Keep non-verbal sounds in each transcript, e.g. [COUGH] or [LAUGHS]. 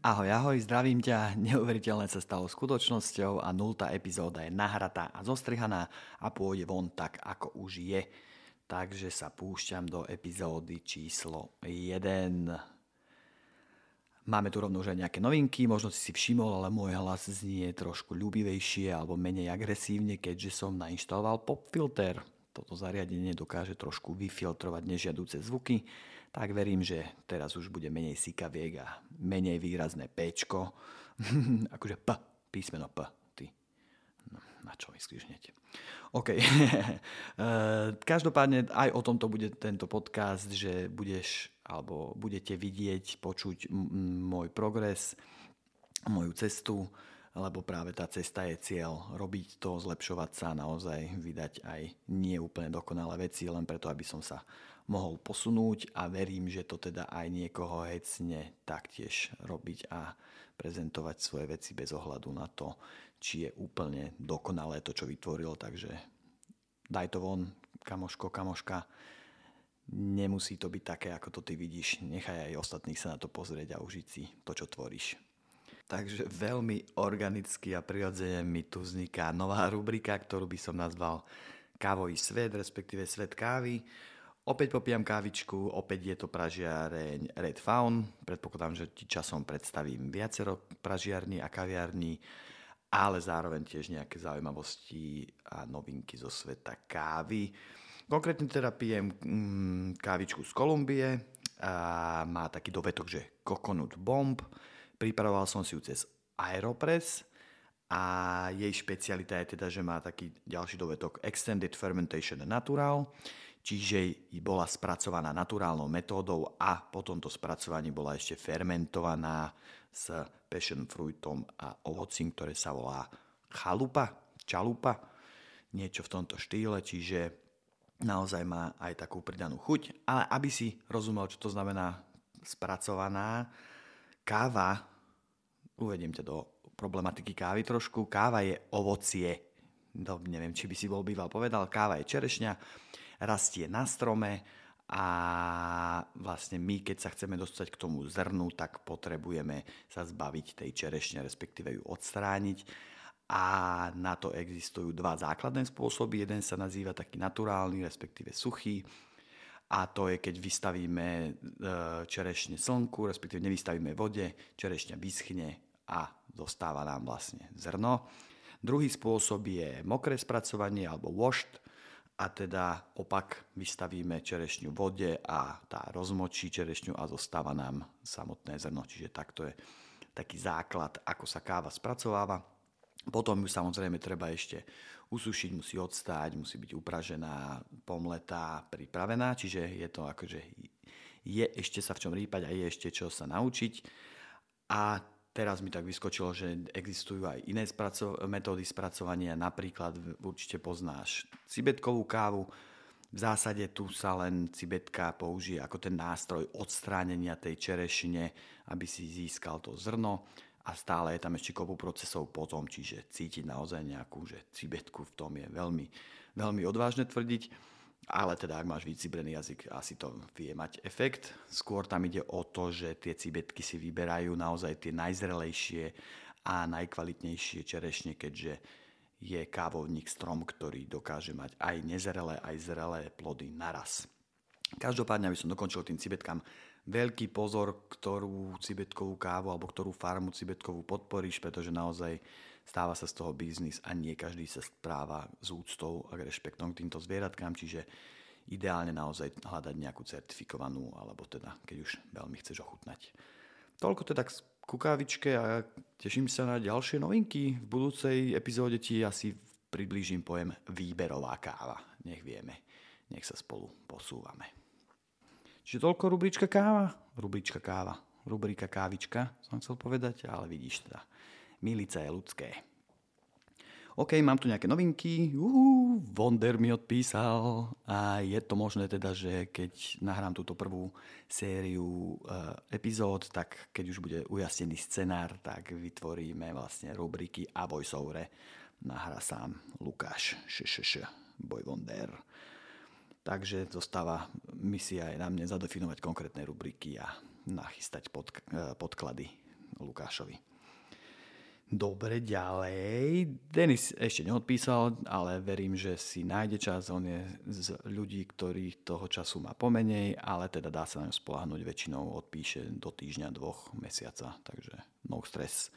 Ahoj, ahoj, zdravím ťa. [LAUGHS] Neuveriteľné sa stalo skutočnosťou a nultá epizóda je nahratá a zostrihaná a pôjde von tak, ako už je. Takže sa púšťam do epizódy číslo 1. Máme tu rovno už aj nejaké novinky, možno si si všimol, ale môj hlas znie trošku ľúbivejšie alebo menej agresívne, keďže som nainštaloval popfilter. Toto zariadenie dokáže trošku vyfiltrovať nežiaduce zvuky tak verím, že teraz už bude menej sikaviek a menej výrazné Pčko. [LAUGHS] akože P, písmeno P. Ty. No, na čo myslíš hneď? OK. [LAUGHS] Eh, každopádne aj o tomto bude tento podcast, že budeš alebo budete vidieť, počuť môj progres, moju cestu, lebo práve tá cesta je cieľ. Robiť to, zlepšovať sa, naozaj vydať aj nie úplne dokonalé veci, len preto, aby som sa mohol posunúť a verím, že to teda aj niekoho hecne taktiež robiť a prezentovať svoje veci bez ohľadu na to, či je úplne dokonalé to, čo vytvoril. Takže daj to von, kamoško, kamoška. Nemusí to byť také, ako to ty vidíš. Nechaj aj ostatných sa na to pozrieť a užiť si to, čo tvoríš. Takže veľmi organicky a prirodzene mi tu vzniká nová rubrika, ktorú by som nazval Kávový svet, respektíve svet kávy. Opäť popijam kávičku, opäť je to pražiareň Red Faun. Predpokladám, že ti časom predstavím viacero pražiarní a kaviarní, ale zároveň tiež nejaké zaujímavosti a novinky zo sveta kávy. Konkrétne teda pijem mm, kávičku z Kolumbie, a má taký dovetok, že Coconut Bomb. Pripravoval som si ju cez Aeropress a jej špecialita je teda, že má taký ďalší dovetok Extended Fermentation Natural čiže bola spracovaná naturálnou metódou a po tomto spracovaní bola ešte fermentovaná s passion fruitom a ovocím, ktoré sa volá chalupa, čalupa, niečo v tomto štýle, čiže naozaj má aj takú pridanú chuť. Ale aby si rozumel, čo to znamená spracovaná, káva, uvediem ťa do problematiky kávy trošku, káva je ovocie. No, neviem, či by si bol býval povedal, káva je čerešňa, rastie na strome a vlastne my, keď sa chceme dostať k tomu zrnu, tak potrebujeme sa zbaviť tej čerešne, respektíve ju odstrániť. A na to existujú dva základné spôsoby. Jeden sa nazýva taký naturálny, respektíve suchý. A to je, keď vystavíme e, čerešne slnku, respektíve nevystavíme vode, čerešňa vyschne a zostáva nám vlastne zrno. Druhý spôsob je mokré spracovanie alebo washed, a teda opak vystavíme čerešňu vode a tá rozmočí čerešňu a zostáva nám samotné zrno. Čiže takto je taký základ, ako sa káva spracováva. Potom ju samozrejme treba ešte usušiť, musí odstáť, musí byť upražená, pomletá, pripravená, čiže je to akože je ešte sa v čom rýpať a je ešte čo sa naučiť. A Teraz mi tak vyskočilo, že existujú aj iné spraco- metódy spracovania, napríklad určite poznáš cibetkovú kávu. V zásade tu sa len cibetka použije ako ten nástroj odstránenia tej čerešine, aby si získal to zrno. A stále je tam ešte kopu procesov potom, čiže cítiť naozaj nejakú že cibetku v tom je veľmi, veľmi odvážne tvrdiť ale teda ak máš vycibrený jazyk, asi to vie mať efekt. Skôr tam ide o to, že tie cibetky si vyberajú naozaj tie najzrelejšie a najkvalitnejšie čerešne, keďže je kávovník strom, ktorý dokáže mať aj nezrelé, aj zrelé plody naraz. Každopádne, aby som dokončil tým cibetkám, veľký pozor, ktorú cibetkovú kávu alebo ktorú farmu cibetkovú podporíš, pretože naozaj stáva sa z toho biznis a nie každý sa správa s úctou a rešpektom k týmto zvieratkám, čiže ideálne naozaj hľadať nejakú certifikovanú, alebo teda, keď už veľmi chceš ochutnať. Toľko teda k kukávičke a teším sa na ďalšie novinky. V budúcej epizóde ti asi priblížim pojem výberová káva. Nech vieme, nech sa spolu posúvame. Čiže toľko rubrička káva, rubrička káva, rubrika kávička som chcel povedať, ale vidíš teda Milice je ľudské. OK, mám tu nejaké novinky. Uhu, Wonder mi odpísal a je to možné teda, že keď nahrám túto prvú sériu uh, epizód, tak keď už bude ujasnený scenár, tak vytvoríme vlastne rubriky a voiceovere. Nahrá sám Lukáš, ššš, Boy Wonder. Takže zostáva misia aj na mne zadefinovať konkrétne rubriky a nachystať pod, uh, podklady Lukášovi. Dobre, ďalej. Denis ešte neodpísal, ale verím, že si nájde čas. On je z ľudí, ktorých toho času má pomenej, ale teda dá sa na ňu spolahnuť. Väčšinou odpíše do týždňa, dvoch, mesiaca, takže no stres.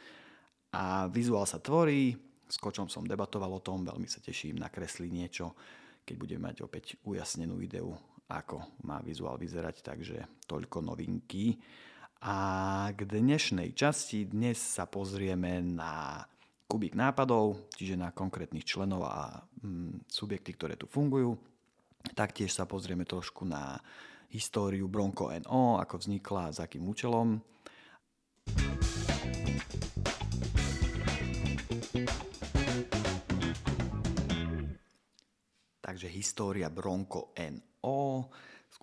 A vizuál sa tvorí, s kočom som debatoval o tom, veľmi sa teším, nakreslí niečo, keď budeme mať opäť ujasnenú ideu, ako má vizuál vyzerať, takže toľko novinky. A k dnešnej časti dnes sa pozrieme na kubík nápadov, čiže na konkrétnych členov a mm, subjekty, ktoré tu fungujú. Taktiež sa pozrieme trošku na históriu Bronco NO, ako vznikla s akým účelom. Takže história Bronco NO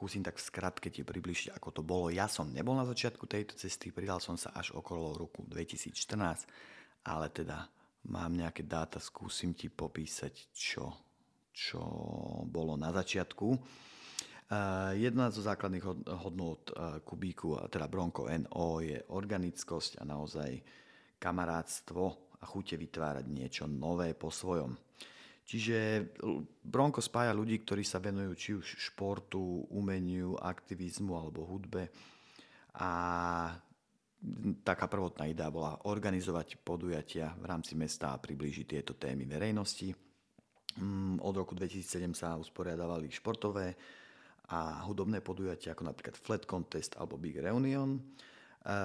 skúsim tak v skratke ti približiť, ako to bolo. Ja som nebol na začiatku tejto cesty, pridal som sa až okolo roku 2014, ale teda mám nejaké dáta, skúsim ti popísať, čo, čo bolo na začiatku. Uh, jedna zo základných hodnot uh, kubíku, teda Bronco NO, je organickosť a naozaj kamarátstvo a chute vytvárať niečo nové po svojom. Čiže Bronco spája ľudí, ktorí sa venujú či už športu, umeniu, aktivizmu alebo hudbe. A taká prvotná idea bola organizovať podujatia v rámci mesta a priblížiť tieto témy verejnosti. Mm, od roku 2007 sa usporiadavali športové a hudobné podujatia ako napríklad Flat Contest alebo Big Reunion.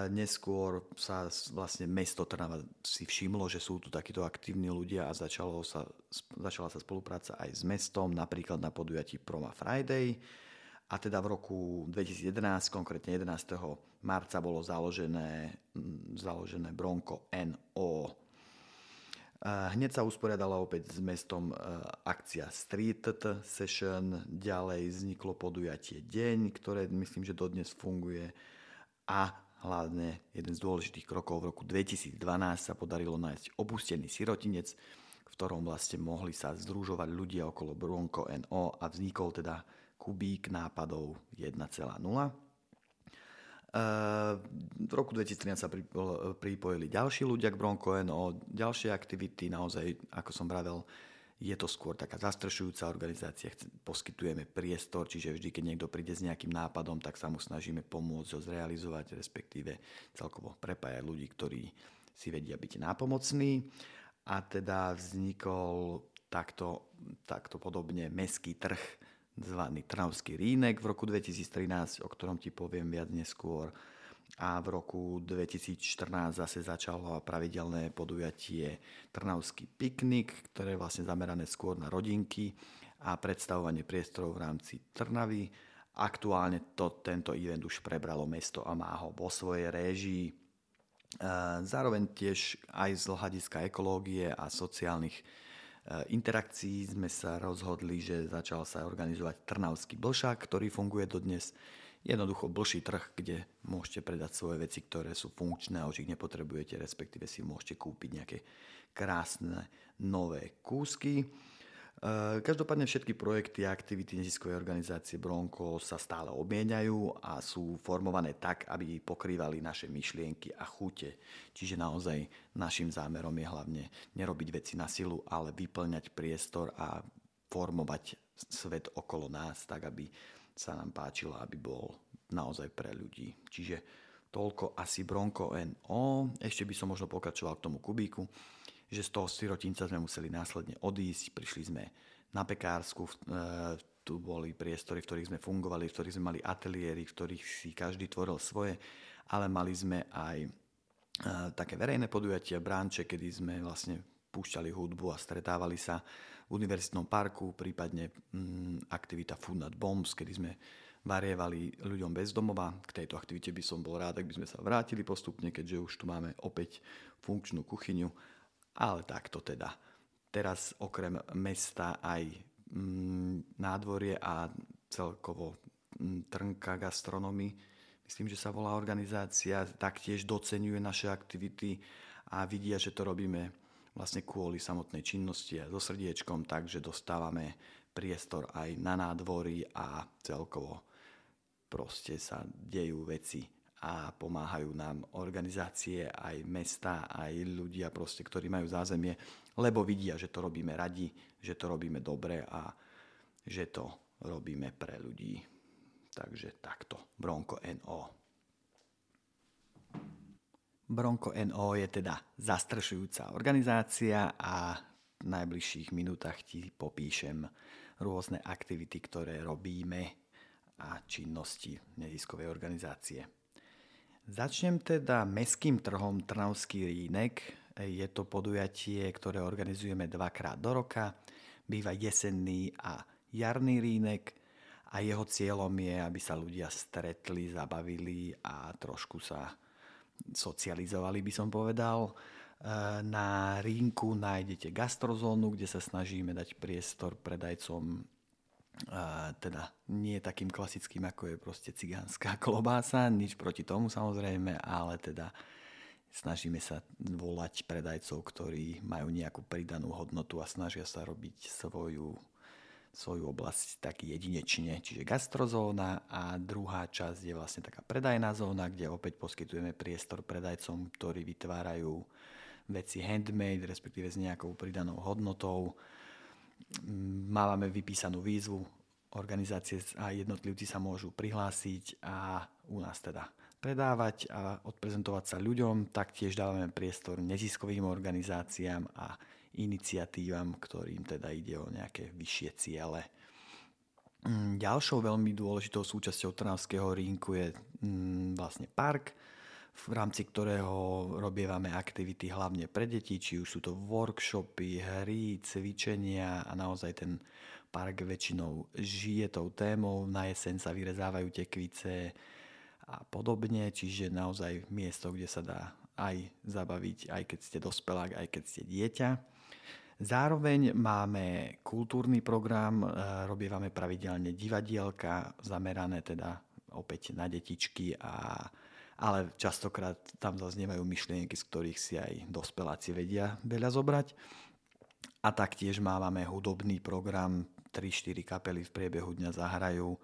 Neskôr sa vlastne mesto Trnava si všimlo, že sú tu takíto aktívni ľudia a začalo sa, začala sa spolupráca aj s mestom, napríklad na podujatí Proma Friday. A teda v roku 2011, konkrétne 11. marca, bolo založené, založené Bronco NO. Hneď sa usporiadala opäť s mestom e, akcia Street Session, ďalej vzniklo podujatie Deň, ktoré myslím, že dodnes funguje a Hlavne jeden z dôležitých krokov v roku 2012 sa podarilo nájsť opustený sirotinec, v ktorom vlastne mohli sa združovať ľudia okolo Bronco NO a vznikol teda kubík nápadov 1,0. V roku 2013 sa pripojili ďalší ľudia k Bronco NO, ďalšie aktivity, naozaj, ako som vravel, je to skôr taká zastrešujúca organizácia, poskytujeme priestor, čiže vždy, keď niekto príde s nejakým nápadom, tak sa mu snažíme pomôcť ho zrealizovať, respektíve celkovo prepájať ľudí, ktorí si vedia byť nápomocní. A teda vznikol takto, takto podobne meský trh, zvaný Trnavský rínek v roku 2013, o ktorom ti poviem viac neskôr a v roku 2014 zase začalo pravidelné podujatie Trnavský piknik, ktoré je vlastne zamerané skôr na rodinky a predstavovanie priestorov v rámci Trnavy. Aktuálne to, tento event už prebralo mesto a má ho vo svojej réžii. E, zároveň tiež aj z hľadiska ekológie a sociálnych e, interakcií sme sa rozhodli, že začal sa organizovať Trnavský blšák, ktorý funguje dodnes jednoducho blší trh, kde môžete predať svoje veci, ktoré sú funkčné a už ich nepotrebujete, respektíve si môžete kúpiť nejaké krásne nové kúsky. E, každopádne všetky projekty a aktivity neziskovej organizácie Bronco sa stále obmieniajú a sú formované tak, aby pokrývali naše myšlienky a chute. Čiže naozaj našim zámerom je hlavne nerobiť veci na silu, ale vyplňať priestor a formovať svet okolo nás tak, aby sa nám páčila, aby bol naozaj pre ľudí. Čiže toľko asi Bronco NO. Ešte by som možno pokračoval k tomu kubíku, že z toho sirotinca sme museli následne odísť. Prišli sme na Pekársku, e, tu boli priestory, v ktorých sme fungovali, v ktorých sme mali ateliéry, v ktorých si každý tvoril svoje, ale mali sme aj e, také verejné podujatia, bránče, kedy sme vlastne púšťali hudbu a stretávali sa univerzitnom parku, prípadne mm, aktivita Food Not Bombs, kedy sme varievali ľuďom bez domova. K tejto aktivite by som bol rád, ak by sme sa vrátili postupne, keďže už tu máme opäť funkčnú kuchyňu. Ale takto teda. Teraz okrem mesta aj mm, nádvorie a celkovo mm, Trnka gastronomy, myslím, že sa volá organizácia, taktiež docenuje naše aktivity a vidia, že to robíme vlastne kvôli samotnej činnosti a so srdiečkom, takže dostávame priestor aj na nádvorí a celkovo proste sa dejú veci a pomáhajú nám organizácie, aj mesta, aj ľudia, proste, ktorí majú zázemie, lebo vidia, že to robíme radi, že to robíme dobre a že to robíme pre ľudí. Takže takto, Bronco NO. Bronco NO je teda zastrešujúca organizácia a v najbližších minútach ti popíšem rôzne aktivity, ktoré robíme a činnosti neziskovej organizácie. Začnem teda meským trhom Trnavský rínek. Je to podujatie, ktoré organizujeme dvakrát do roka. Býva jesenný a jarný rínek a jeho cieľom je, aby sa ľudia stretli, zabavili a trošku sa socializovali, by som povedal. Na rínku nájdete gastrozónu, kde sa snažíme dať priestor predajcom a teda nie takým klasickým, ako je proste cigánska [LAUGHS] klobása, nič proti tomu samozrejme, ale teda snažíme sa volať predajcov, ktorí majú nejakú pridanú hodnotu a snažia sa robiť svoju, svoju oblasť tak jedinečne. Čiže gastrozóna a druhá časť je vlastne taká predajná zóna, kde opäť poskytujeme priestor predajcom, ktorí vytvárajú veci handmade, respektíve s nejakou pridanou hodnotou Máme vypísanú výzvu, organizácie a jednotlivci sa môžu prihlásiť a u nás teda predávať a odprezentovať sa ľuďom. Taktiež dávame priestor neziskovým organizáciám a iniciatívam, ktorým teda ide o nejaké vyššie ciele. Mm, ďalšou veľmi dôležitou súčasťou Trnavského rínku je mm, vlastne park, v rámci ktorého robievame aktivity hlavne pre deti, či už sú to workshopy, hry, cvičenia a naozaj ten park väčšinou žije tou témou, na jeseň sa vyrezávajú tekvice a podobne, čiže naozaj miesto, kde sa dá aj zabaviť, aj keď ste dospelák, aj keď ste dieťa. Zároveň máme kultúrny program, e, robievame pravidelne divadielka, zamerané teda opäť na detičky a ale častokrát tam zaznievajú myšlienky, z ktorých si aj dospeláci vedia veľa zobrať. A taktiež máme hudobný program, 3-4 kapely v priebehu dňa zahrajú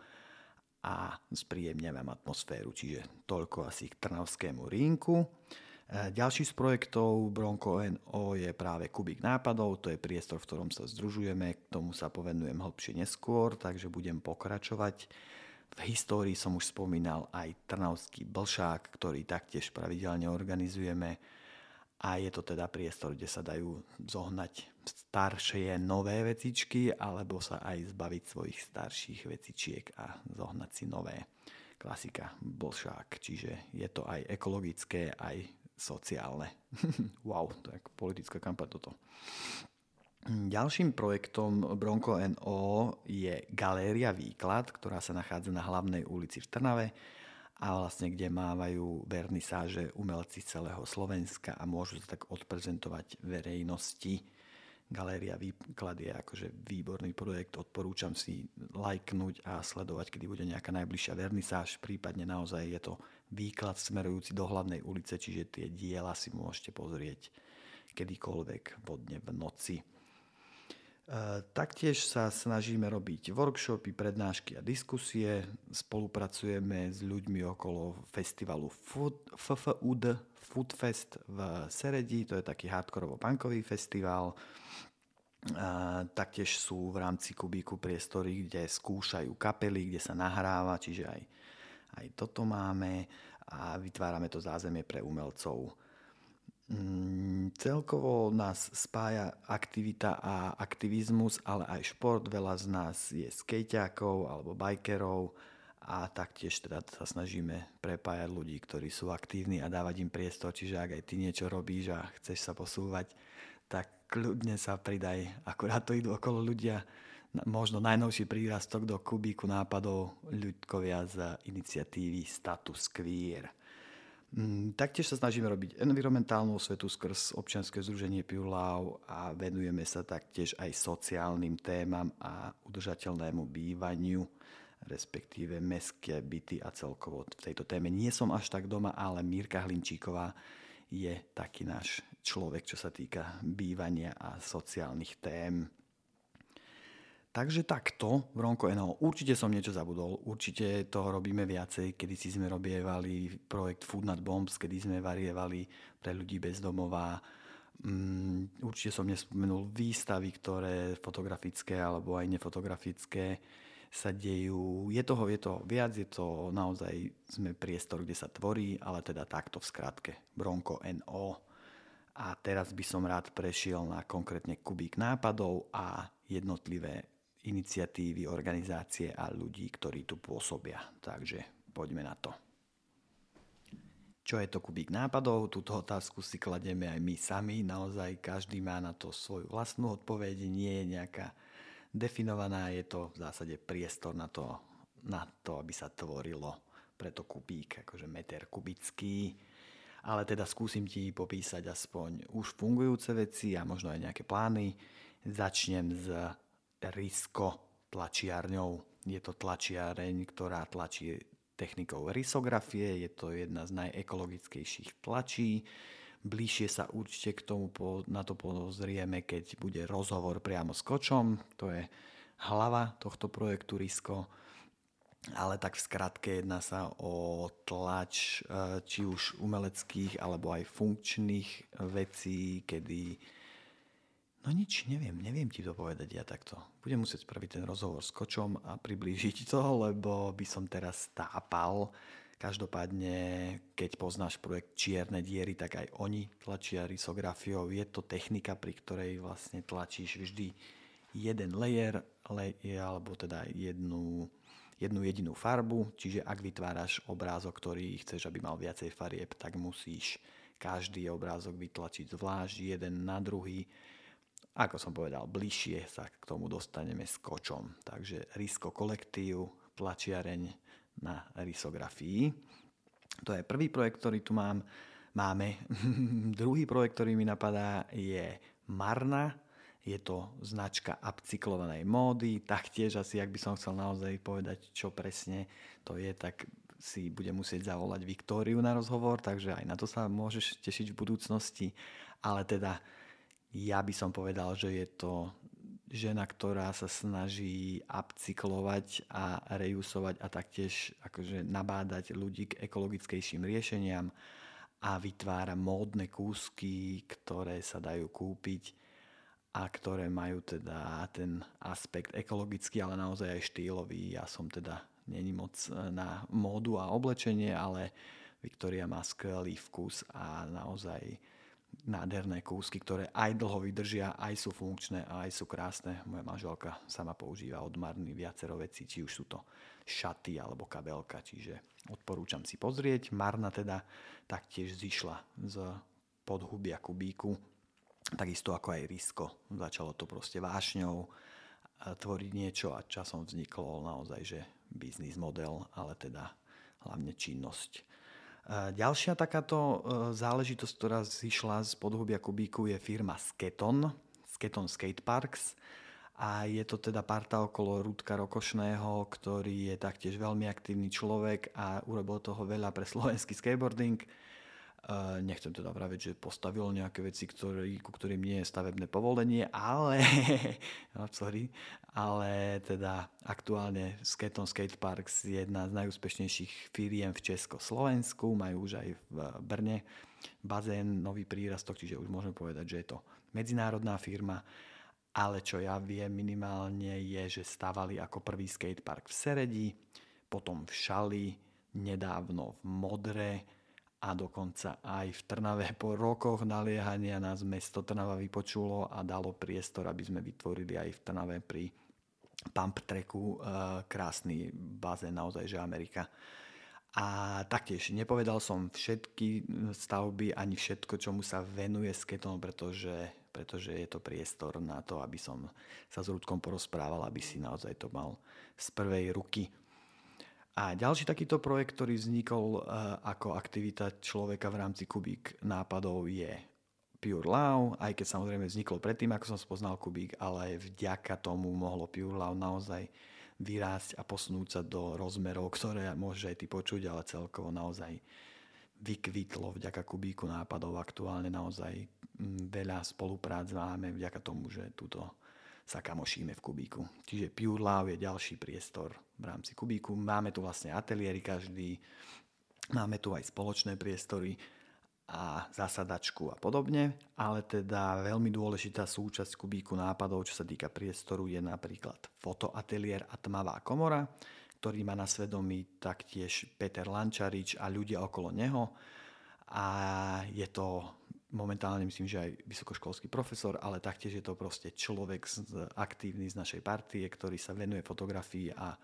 a spríjemňujem atmosféru, čiže toľko asi k Trnavskému rínku. E, ďalší z projektov Bronco NO je práve Kubik nápadov, to je priestor, v ktorom sa združujeme, k tomu sa povenujem hlbšie neskôr, takže budem pokračovať. V histórii som už spomínal aj Trnavský blšák, ktorý taktiež pravidelne organizujeme a je to teda priestor, kde sa dajú zohnať staršie nové vecičky alebo sa aj zbaviť svojich starších vecičiek a zohnať si nové. Klasika blšák, čiže je to aj ekologické, aj sociálne. [LAUGHS] wow, je politická kampaň toto. Ďalším projektom Bronco NO je Galéria Výklad, ktorá sa nachádza na hlavnej ulici v Trnave a vlastne kde mávajú vernisáže umelci celého Slovenska a môžu sa tak odprezentovať verejnosti. Galéria Výklad je akože výborný projekt, odporúčam si lajknúť a sledovať, kedy bude nejaká najbližšia vernisáž, prípadne naozaj je to výklad smerujúci do hlavnej ulice, čiže tie diela si môžete pozrieť kedykoľvek vodne v noci. E, taktiež sa snažíme robiť workshopy, prednášky a diskusie. Spolupracujeme s ľuďmi okolo festivalu FFUD, Foodfest v Seredi, to je taký hardkorovo-punkový festival. E, taktiež sú v rámci Kubíku priestory, kde skúšajú kapely, kde sa nahráva, čiže aj, aj toto máme a vytvárame to zázemie pre umelcov. Mm, celkovo nás spája aktivita a aktivizmus, ale aj šport. Veľa z nás je skejťákov alebo bajkerov a taktiež teda sa snažíme prepájať ľudí, ktorí sú aktívni a dávať im priestor. Čiže ak aj ty niečo robíš a chceš sa posúvať, tak kľudne sa pridaj. Akurát to idú okolo ľudia. Možno najnovší prírastok do kubíku nápadov ľudkovia z iniciatívy Status Queer. Mm, taktiež sa snažíme robiť environmentálnu svetu skrz občianske združenie Piulau a venujeme sa taktiež aj sociálnym témam a udržateľnému bývaniu, respektíve mestské byty a celkovo v tejto téme. Nie som až tak doma, ale Mírka Hlinčíková je taký náš človek, čo sa týka bývania a sociálnych tém. Takže takto, Bronko NO. Určite som niečo zabudol, určite toho robíme viacej. Kedy si sme robievali projekt Food Not Bombs, kedy sme varievali pre ľudí bez domova. Um, určite som nespomenul výstavy, ktoré fotografické alebo aj nefotografické sa dejú. Je toho, je toho viac, je to naozaj, sme priestor, kde sa tvorí, ale teda takto v skratke. Bronko NO. A teraz by som rád prešiel na konkrétne kubík nápadov a jednotlivé iniciatívy, organizácie a ľudí, ktorí tu pôsobia. Takže poďme na to. Čo je to kubík nápadov? Túto otázku si kladieme aj my sami. Naozaj každý má na to svoju vlastnú odpoveď. Nie je nejaká definovaná. Je to v zásade priestor na to, na to aby sa tvorilo preto kubík, akože meter kubický. Ale teda skúsim ti popísať aspoň už fungujúce veci a možno aj nejaké plány. Začnem s Risko tlačiarňou. Je to tlačiareň, ktorá tlačí technikou risografie, je to jedna z najekologickejších tlačí. Bližšie sa určite k tomu na to pozrieme, keď bude rozhovor priamo s kočom. To je hlava tohto projektu Risko. Ale tak v skratke jedná sa o tlač e, či už umeleckých alebo aj funkčných vecí, kedy No nič, neviem, neviem ti to povedať ja takto. Budem musieť spraviť ten rozhovor s kočom a priblížiť to, lebo by som teraz tápal. Každopádne, keď poznáš projekt Čierne diery, tak aj oni tlačia risografiou. Je to technika, pri ktorej vlastne tlačíš vždy jeden layer, alebo teda jednu, jednu jedinú farbu. Čiže ak vytváraš obrázok, ktorý chceš, aby mal viacej farieb, tak musíš každý obrázok vytlačiť zvlášť jeden na druhý ako som povedal, bližšie sa k tomu dostaneme s kočom. Takže Risko kolektív, tlačiareň na risografii. To je prvý projekt, ktorý tu mám. Máme. [LAUGHS] Druhý projekt, ktorý mi napadá, je Marna. Je to značka upcyklovanej módy. Taktiež asi, ak by som chcel naozaj povedať, čo presne to je, tak si bude musieť zavolať Viktóriu na rozhovor, takže aj na to sa môžeš tešiť v budúcnosti. Ale teda ja by som povedal, že je to žena, ktorá sa snaží upcyklovať a reusovať a taktiež akože nabádať ľudí k ekologickejším riešeniam a vytvára módne kúsky, ktoré sa dajú kúpiť a ktoré majú teda ten aspekt ekologický, ale naozaj aj štýlový. Ja som teda není moc na módu a oblečenie, ale Viktoria má skvelý vkus a naozaj nádherné kúsky, ktoré aj dlho vydržia, aj sú funkčné a aj sú krásne. Moja manželka sama používa od Marny viacero vecí, či už sú to šaty alebo kabelka, čiže odporúčam si pozrieť. Marna teda taktiež zišla z podhubia kubíku, takisto ako aj Risko. Začalo to proste vášňou tvoriť niečo a časom vzniklo naozaj, že biznis model, ale teda hlavne činnosť Ďalšia takáto e, záležitosť, ktorá zišla z podhubia Kubíku je firma Sketon, Sketon Skate Parks a je to teda parta okolo Rudka Rokošného, ktorý je taktiež veľmi aktívny človek a urobil toho veľa pre [LAUGHS] slovenský skateboarding. Nechcem teda vraviť, že postavil nejaké veci, ktorý, ku ktorým nie je stavebné povolenie, ale, [LAUGHS] sorry, ale teda aktuálne Skaton Skate Parks je jedna z najúspešnejších firiem v Československu, majú už aj v Brne bazén, nový prírastok, čiže už môžeme povedať, že je to medzinárodná firma, ale čo ja viem minimálne je, že stavali ako prvý skatepark v Seredi, potom v Šali, nedávno v Modre, a dokonca aj v Trnave po rokoch naliehania nás mesto Trnava vypočulo a dalo priestor, aby sme vytvorili aj v Trnave pri pump tracku e, krásny bazén, naozaj, že Amerika. A taktiež nepovedal som všetky stavby ani všetko, čomu sa venuje Sketon, pretože, pretože je to priestor na to, aby som sa s Rudkom porozprával, aby si naozaj to mal z prvej ruky. A ďalší takýto projekt, ktorý vznikol uh, ako aktivita človeka v rámci Kubík nápadov je Pure Love, aj keď samozrejme vzniklo predtým, ako som spoznal Kubík, ale vďaka tomu mohlo Pure Love naozaj vyrásť a posunúť sa do rozmerov, ktoré môže aj ty počuť, ale celkovo naozaj vykvitlo vďaka Kubíku nápadov. Aktuálne naozaj veľa spoluprác máme vďaka tomu, že túto sa kamošíme v Kubíku. Čiže Pure Love je ďalší priestor v rámci Kubíku. Máme tu vlastne ateliéry každý, máme tu aj spoločné priestory a zasadačku a podobne, ale teda veľmi dôležitá súčasť Kubíku nápadov, čo sa týka priestoru, je napríklad fotoateliér a tmavá komora, ktorý má na svedomí taktiež Peter Lančarič a ľudia okolo neho. A je to momentálne myslím, že aj vysokoškolský profesor, ale taktiež je to proste človek z, aktívny z našej partie, ktorý sa venuje fotografii a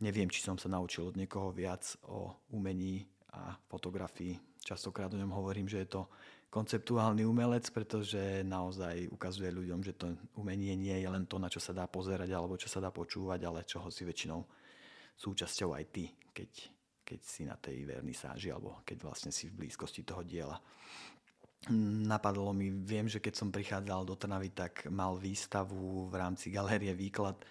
neviem, či som sa naučil od niekoho viac o umení a fotografii. Častokrát o ňom hovorím, že je to konceptuálny umelec, pretože naozaj ukazuje ľuďom, že to umenie nie je len to, na čo sa dá pozerať alebo čo sa dá počúvať, ale čoho si väčšinou súčasťou aj ty, keď, keď si na tej vernisáži alebo keď vlastne si v blízkosti toho diela napadlo mi, viem, že keď som prichádzal do Trnavy, tak mal výstavu v rámci galérie Výklad,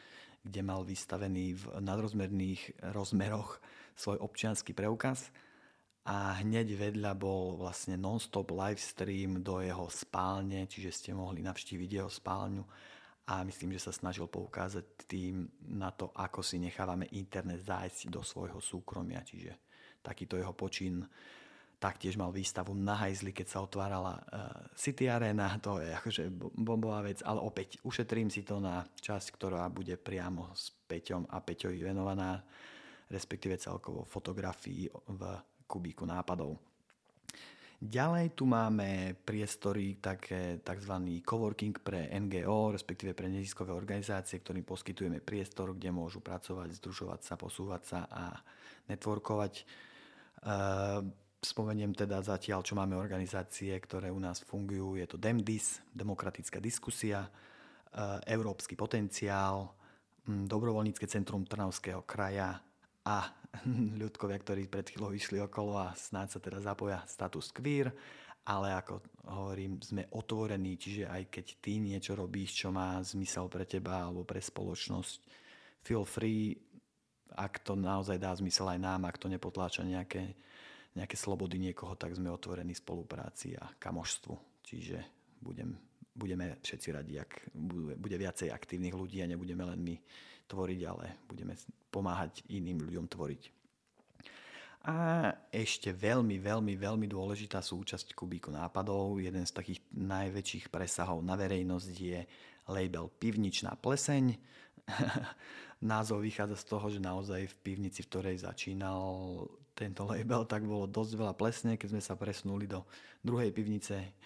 kde mal vystavený v nadrozmerných rozmeroch svoj občianský preukaz a hneď vedľa bol vlastne non-stop live stream do jeho spálne, čiže ste mohli navštíviť jeho spálňu a myslím, že sa snažil poukázať tým na to, ako si nechávame internet zájsť do svojho súkromia, čiže takýto jeho počin taktiež mal výstavu na hajzli, keď sa otvárala uh, City Arena, to je akože bombová vec, ale opäť ušetrím si to na časť, ktorá bude priamo s Peťom a Peťovi venovaná, respektíve celkovo fotografii v kubíku nápadov. Ďalej tu máme priestory, také tzv. coworking pre NGO, respektíve pre neziskové organizácie, ktorým poskytujeme priestor, kde môžu pracovať, združovať sa, posúvať sa a networkovať. Uh, Spomeniem teda zatiaľ, čo máme organizácie, ktoré u nás fungujú. Je to DEMDIS, Demokratická diskusia, e, Európsky potenciál, Dobrovoľnícke centrum Trnavského kraja a [LAUGHS] ľudkovia, ktorí pred chvíľou vyšli okolo a snáď sa teda zapoja status queer, ale ako hovorím, sme otvorení, čiže aj keď ty niečo robíš, čo má zmysel pre teba alebo pre spoločnosť, feel free, ak to naozaj dá zmysel aj nám, ak to nepotláča nejaké nejaké slobody niekoho, tak sme otvorení spolupráci a kamožstvu. Čiže budem, budeme všetci radi, ak bude, bude viacej aktívnych ľudí a nebudeme len my tvoriť, ale budeme pomáhať iným ľuďom tvoriť. A ešte veľmi, veľmi, veľmi dôležitá súčasť Kubíku nápadov, jeden z takých najväčších presahov na verejnosť je label Pivničná pleseň. [LAUGHS] Názov vychádza z toho, že naozaj v pivnici, v ktorej začínal tento label, tak bolo dosť veľa plesne, keď sme sa presunuli do druhej pivnice.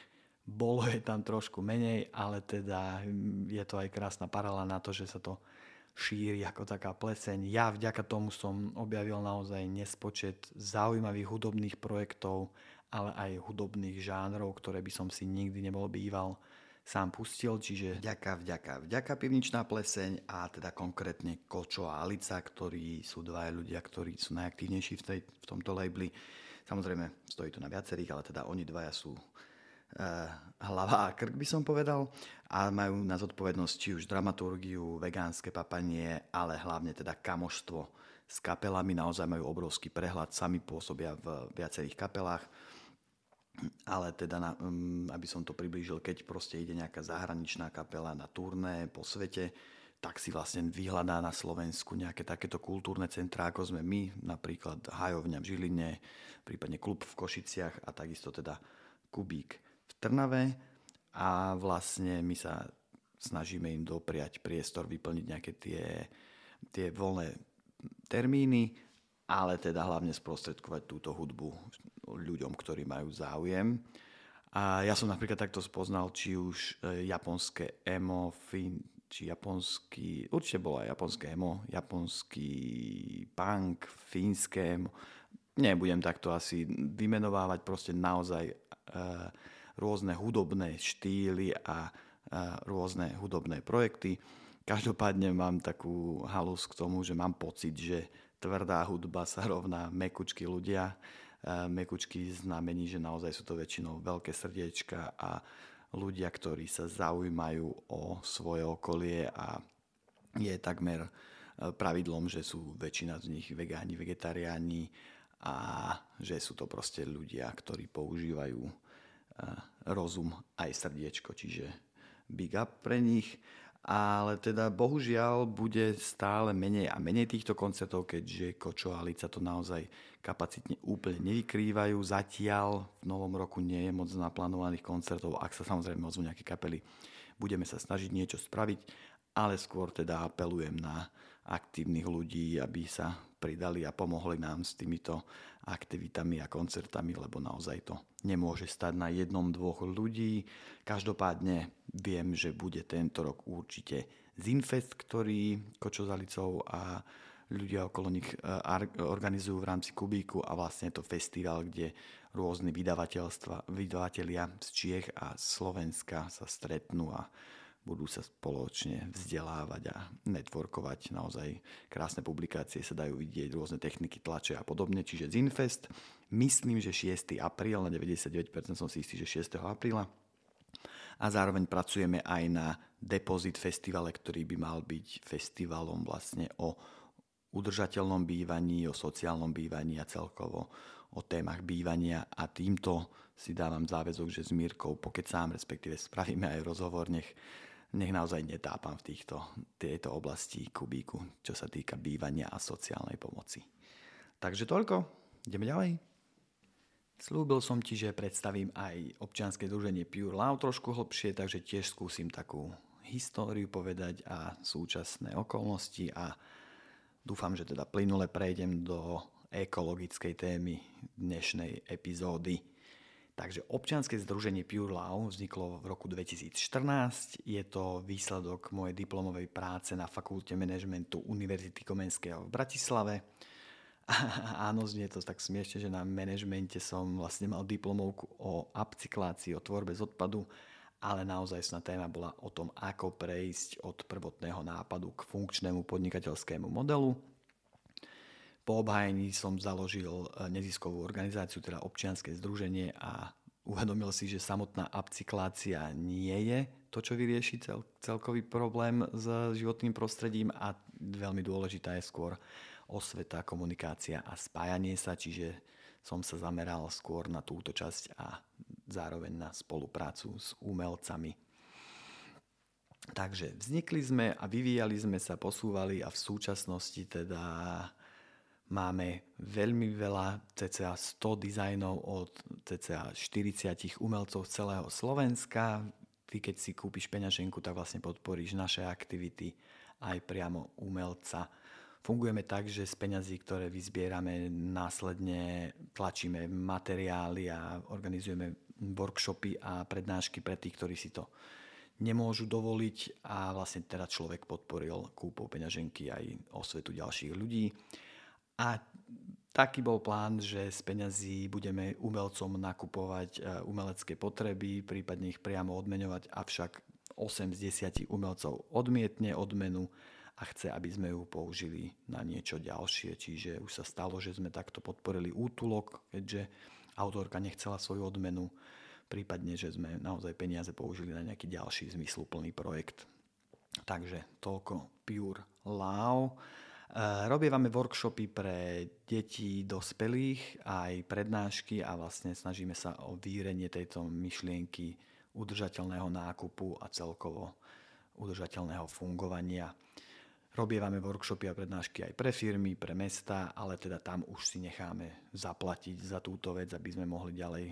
Bolo je tam trošku menej, ale teda je to aj krásna paralela na to, že sa to šíri ako taká pleseň. Ja vďaka tomu som objavil naozaj nespočet zaujímavých hudobných projektov, ale aj hudobných žánrov, ktoré by som si nikdy nebol býval sám pustil, čiže vďaka, vďaka, vďaka pivničná pleseň a teda konkrétne Kočo a Alica, ktorí sú dva ľudia, ktorí sú najaktívnejší v, tej, v tomto labeli. Samozrejme, stojí to na viacerých, ale teda oni dvaja sú uh, hlava a krk by som povedal. A majú na zodpovednosť či už dramaturgiu, vegánske papanie, ale hlavne teda kamoštvo s kapelami, naozaj majú obrovský prehľad, sami pôsobia v viacerých kapelách ale teda, na, um, aby som to priblížil, keď proste ide nejaká zahraničná kapela na turné po svete, tak si vlastne vyhľadá na Slovensku nejaké takéto kultúrne centrá, ako sme my, napríklad Hajovňa v Žiline, prípadne klub v Košiciach a takisto teda Kubík v Trnave. A vlastne my sa snažíme im dopriať priestor, vyplniť nejaké tie, tie voľné termíny, ale teda hlavne sprostredkovať túto hudbu ľuďom, ktorí majú záujem. A ja som napríklad takto spoznal, či už e, japonské emo, fin, či japonský, určite bolo aj japonské emo, japonský punk, fínske emo. Nebudem takto asi vymenovávať, proste naozaj uh, rôzne hudobné štýly a uh, rôzne hudobné projekty. Každopádne mám takú halus k tomu, že mám pocit, že tvrdá hudba sa rovná mekučky ľudia mekučky znamení, že naozaj sú to väčšinou veľké srdiečka a ľudia, ktorí sa zaujímajú o svoje okolie a je takmer e, pravidlom, že sú väčšina z nich vegáni, vegetariáni a že sú to proste ľudia, ktorí používajú e, rozum aj srdiečko, čiže big up pre nich. Ale teda bohužiaľ bude stále menej a menej týchto koncertov, keďže Kočo a Lica to naozaj kapacitne úplne nevykrývajú. Zatiaľ v novom roku nie je moc naplánovaných koncertov, ak sa samozrejme ozvú nejaké kapely. Budeme sa snažiť niečo spraviť, ale skôr teda apelujem na aktívnych ľudí, aby sa pridali a pomohli nám s týmito aktivitami a koncertami, lebo naozaj to nemôže stať na jednom, dvoch ľudí. Každopádne viem, že bude tento rok určite Zinfest, ktorý Kočo Zalicov a ľudia okolo nich e, organizujú v rámci Kubíku a vlastne je to festival, kde rôzni vydavateľstva, vydavatelia z Čiech a Slovenska sa stretnú a budú sa spoločne vzdelávať a networkovať. Naozaj krásne publikácie sa dajú vidieť, rôzne techniky tlače a podobne. Čiže Zinfest, myslím, že 6. apríl, na 99% som si istý, že 6. apríla. A zároveň pracujeme aj na Deposit festivale, ktorý by mal byť festivalom vlastne o udržateľnom bývaní, o sociálnom bývaní a celkovo o témach bývania a týmto si dávam záväzok, že s Mírkou sám respektíve spravíme aj rozhovor, nech nech naozaj netápam v týchto, tejto oblasti kubíku, čo sa týka bývania a sociálnej pomoci. Takže toľko, ideme ďalej. Slúbil som ti, že predstavím aj občianske druženie Pure Love trošku hlbšie, takže tiež skúsim takú históriu povedať a súčasné okolnosti a dúfam, že teda plynule prejdem do ekologickej témy dnešnej epizódy. Takže občianske združenie Pure Love vzniklo v roku 2014. Je to výsledok mojej diplomovej práce na fakulte manažmentu Univerzity Komenského v Bratislave. Áno, znie to tak smiešne, že na manažmente som vlastne mal diplomovku o upcyklácii, o tvorbe z odpadu, ale naozaj sná téma bola o tom, ako prejsť od prvotného nápadu k funkčnému podnikateľskému modelu. Po obhájení som založil e, neziskovú organizáciu, teda občianske združenie a uvedomil si, že samotná upcyklácia nie je to, čo vyrieši cel, celkový problém s životným prostredím a veľmi dôležitá je skôr osveta, komunikácia a spájanie sa, čiže som sa zameral skôr na túto časť a zároveň na spoluprácu s umelcami. Takže vznikli sme a vyvíjali sme sa, posúvali a v súčasnosti teda Máme veľmi veľa, cca 100 dizajnov od cca 40 umelcov z celého Slovenska. Ty keď si kúpiš peňaženku, tak vlastne podporíš naše aktivity aj priamo umelca. Fungujeme tak, že z peňazí, ktoré vyzbierame, následne tlačíme materiály a organizujeme workshopy a prednášky pre tých, ktorí si to nemôžu dovoliť a vlastne teda človek podporil kúpou peňaženky aj osvetu ďalších ľudí. A taký bol plán, že z peňazí budeme umelcom nakupovať e, umelecké potreby, prípadne ich priamo odmeňovať, avšak 8 z 10 umelcov odmietne odmenu a chce, aby sme ju použili na niečo ďalšie. Čiže už sa stalo, že sme takto podporili útulok, keďže autorka nechcela svoju odmenu, prípadne, že sme naozaj peniaze použili na nejaký ďalší zmysluplný projekt. Takže toľko Pure Lao. Eh, robievame workshopy pre deti, dospelých, aj prednášky a vlastne snažíme sa o výrenie tejto myšlienky udržateľného nákupu a celkovo udržateľného fungovania. Robievame workshopy a prednášky aj pre firmy, pre mesta, ale teda tam už si necháme zaplatiť za túto vec, aby sme mohli ďalej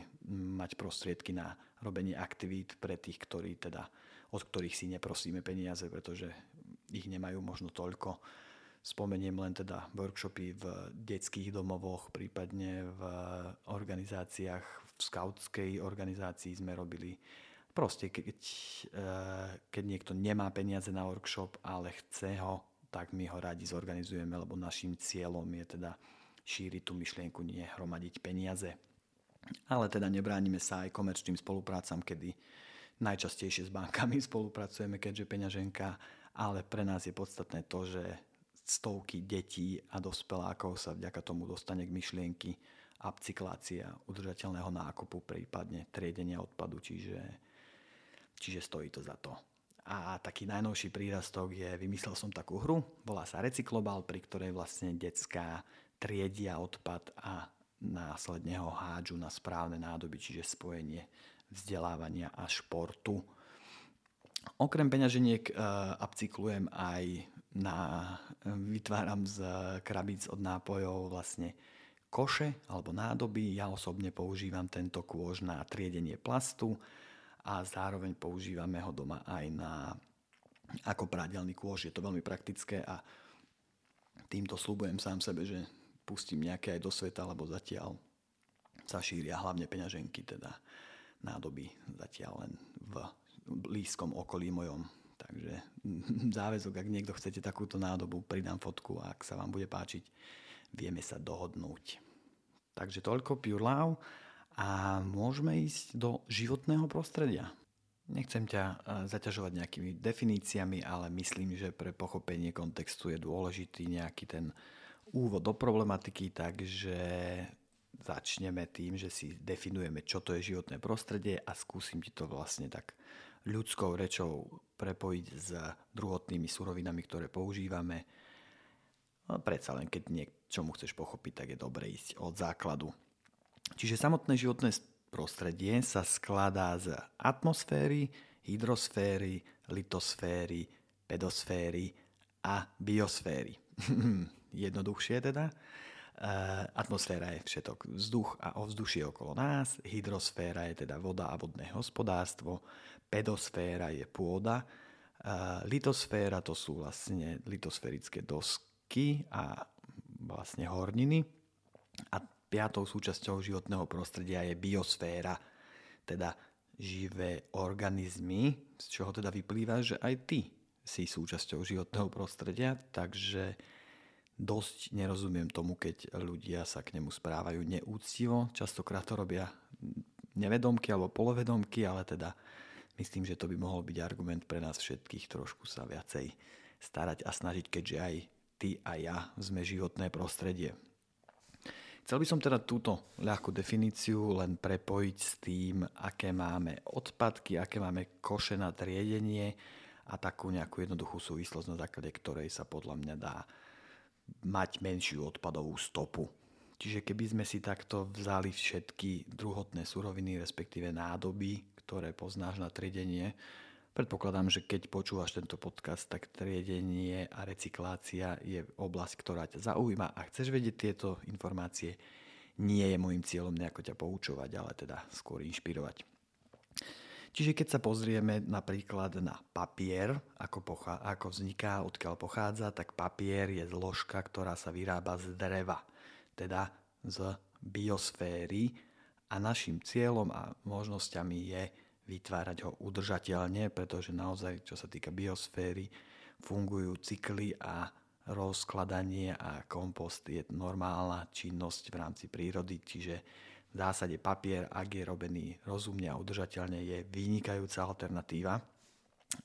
mať prostriedky na robenie aktivít pre tých, ktorí teda, od ktorých si neprosíme peniaze, pretože ich nemajú možno toľko Spomeniem len teda workshopy v detských domovoch, prípadne v organizáciách, v skautskej organizácii sme robili. Proste, keď, eh, keď niekto nemá peniaze na workshop, ale chce ho, tak my ho radi zorganizujeme, lebo našim cieľom je teda šíriť tú myšlienku, nie hromadiť peniaze. Ale teda nebránime sa aj komerčným spoluprácam, kedy najčastejšie s bankami [LAUGHS] spolupracujeme, keďže peňaženka, ale pre nás je podstatné to, že stovky detí a dospelákov sa vďaka tomu dostane k myšlienky upcyklácia, udržateľného nákupu, prípadne triedenia odpadu, čiže, čiže stojí to za to. A taký najnovší prírastok je, vymyslel som takú hru, volá sa Recyklobal, pri ktorej vlastne detská triedia odpad a následne ho hádžu na správne nádoby, čiže spojenie vzdelávania a športu. Okrem peňaženiek upcyklujem aj na, vytváram z krabíc od nápojov vlastne koše alebo nádoby. Ja osobne používam tento kôž na triedenie plastu a zároveň používame ho doma aj na ako prádelný kôž. Je to veľmi praktické a týmto slúbujem sám sebe, že pustím nejaké aj do sveta, lebo zatiaľ sa šíria hlavne peňaženky, teda nádoby zatiaľ len v blízkom okolí mojom. Takže [LAUGHS] záväzok, ak niekto chcete takúto nádobu, pridám fotku a ak sa vám bude páčiť, vieme sa dohodnúť. Takže toľko Pure Love a môžeme ísť do životného prostredia. Nechcem ťa e, zaťažovať nejakými definíciami, ale myslím, že pre pochopenie kontextu je dôležitý nejaký ten úvod do problematiky, takže začneme tým, že si definujeme, čo to je životné prostredie a skúsim ti to vlastne tak ľudskou rečou prepojiť s druhotnými surovinami, ktoré používame. No, predsa len, keď niečomu chceš pochopiť, tak je dobre ísť od základu. Čiže samotné životné prostredie sa skladá z atmosféry, hydrosféry, litosféry, pedosféry a biosféry. [LAUGHS] Jednoduchšie teda. E, atmosféra je všetok vzduch a ovzdušie okolo nás, hydrosféra je teda voda a vodné hospodárstvo, pedosféra je pôda, litosféra to sú vlastne litosférické dosky a vlastne horniny a piatou súčasťou životného prostredia je biosféra, teda živé organizmy, z čoho teda vyplýva, že aj ty si súčasťou životného prostredia, takže dosť nerozumiem tomu, keď ľudia sa k nemu správajú neúctivo. Častokrát to robia nevedomky alebo polovedomky, ale teda myslím, že to by mohol byť argument pre nás všetkých trošku sa viacej starať a snažiť, keďže aj ty a ja sme životné prostredie. Chcel by som teda túto ľahkú definíciu len prepojiť s tým, aké máme odpadky, aké máme koše na triedenie a takú nejakú jednoduchú súvislosť, na základe ktorej sa podľa mňa dá mať menšiu odpadovú stopu. Čiže keby sme si takto vzali všetky druhotné suroviny, respektíve nádoby, ktoré poznáš na triedenie, Predpokladám, že keď počúvaš tento podcast, tak triedenie a recyklácia je oblasť, ktorá ťa zaujíma a chceš vedieť tieto informácie. Nie je môjim cieľom nejako ťa poučovať, ale teda skôr inšpirovať. Čiže keď sa pozrieme napríklad na papier, ako, pochá, ako vzniká, odkiaľ pochádza, tak papier je zložka, ktorá sa vyrába z dreva, teda z biosféry a našim cieľom a možnosťami je vytvárať ho udržateľne, pretože naozaj, čo sa týka biosféry, fungujú cykly a rozkladanie a kompost je normálna činnosť v rámci prírody, čiže v zásade papier, ak je robený rozumne a udržateľne, je vynikajúca alternatíva,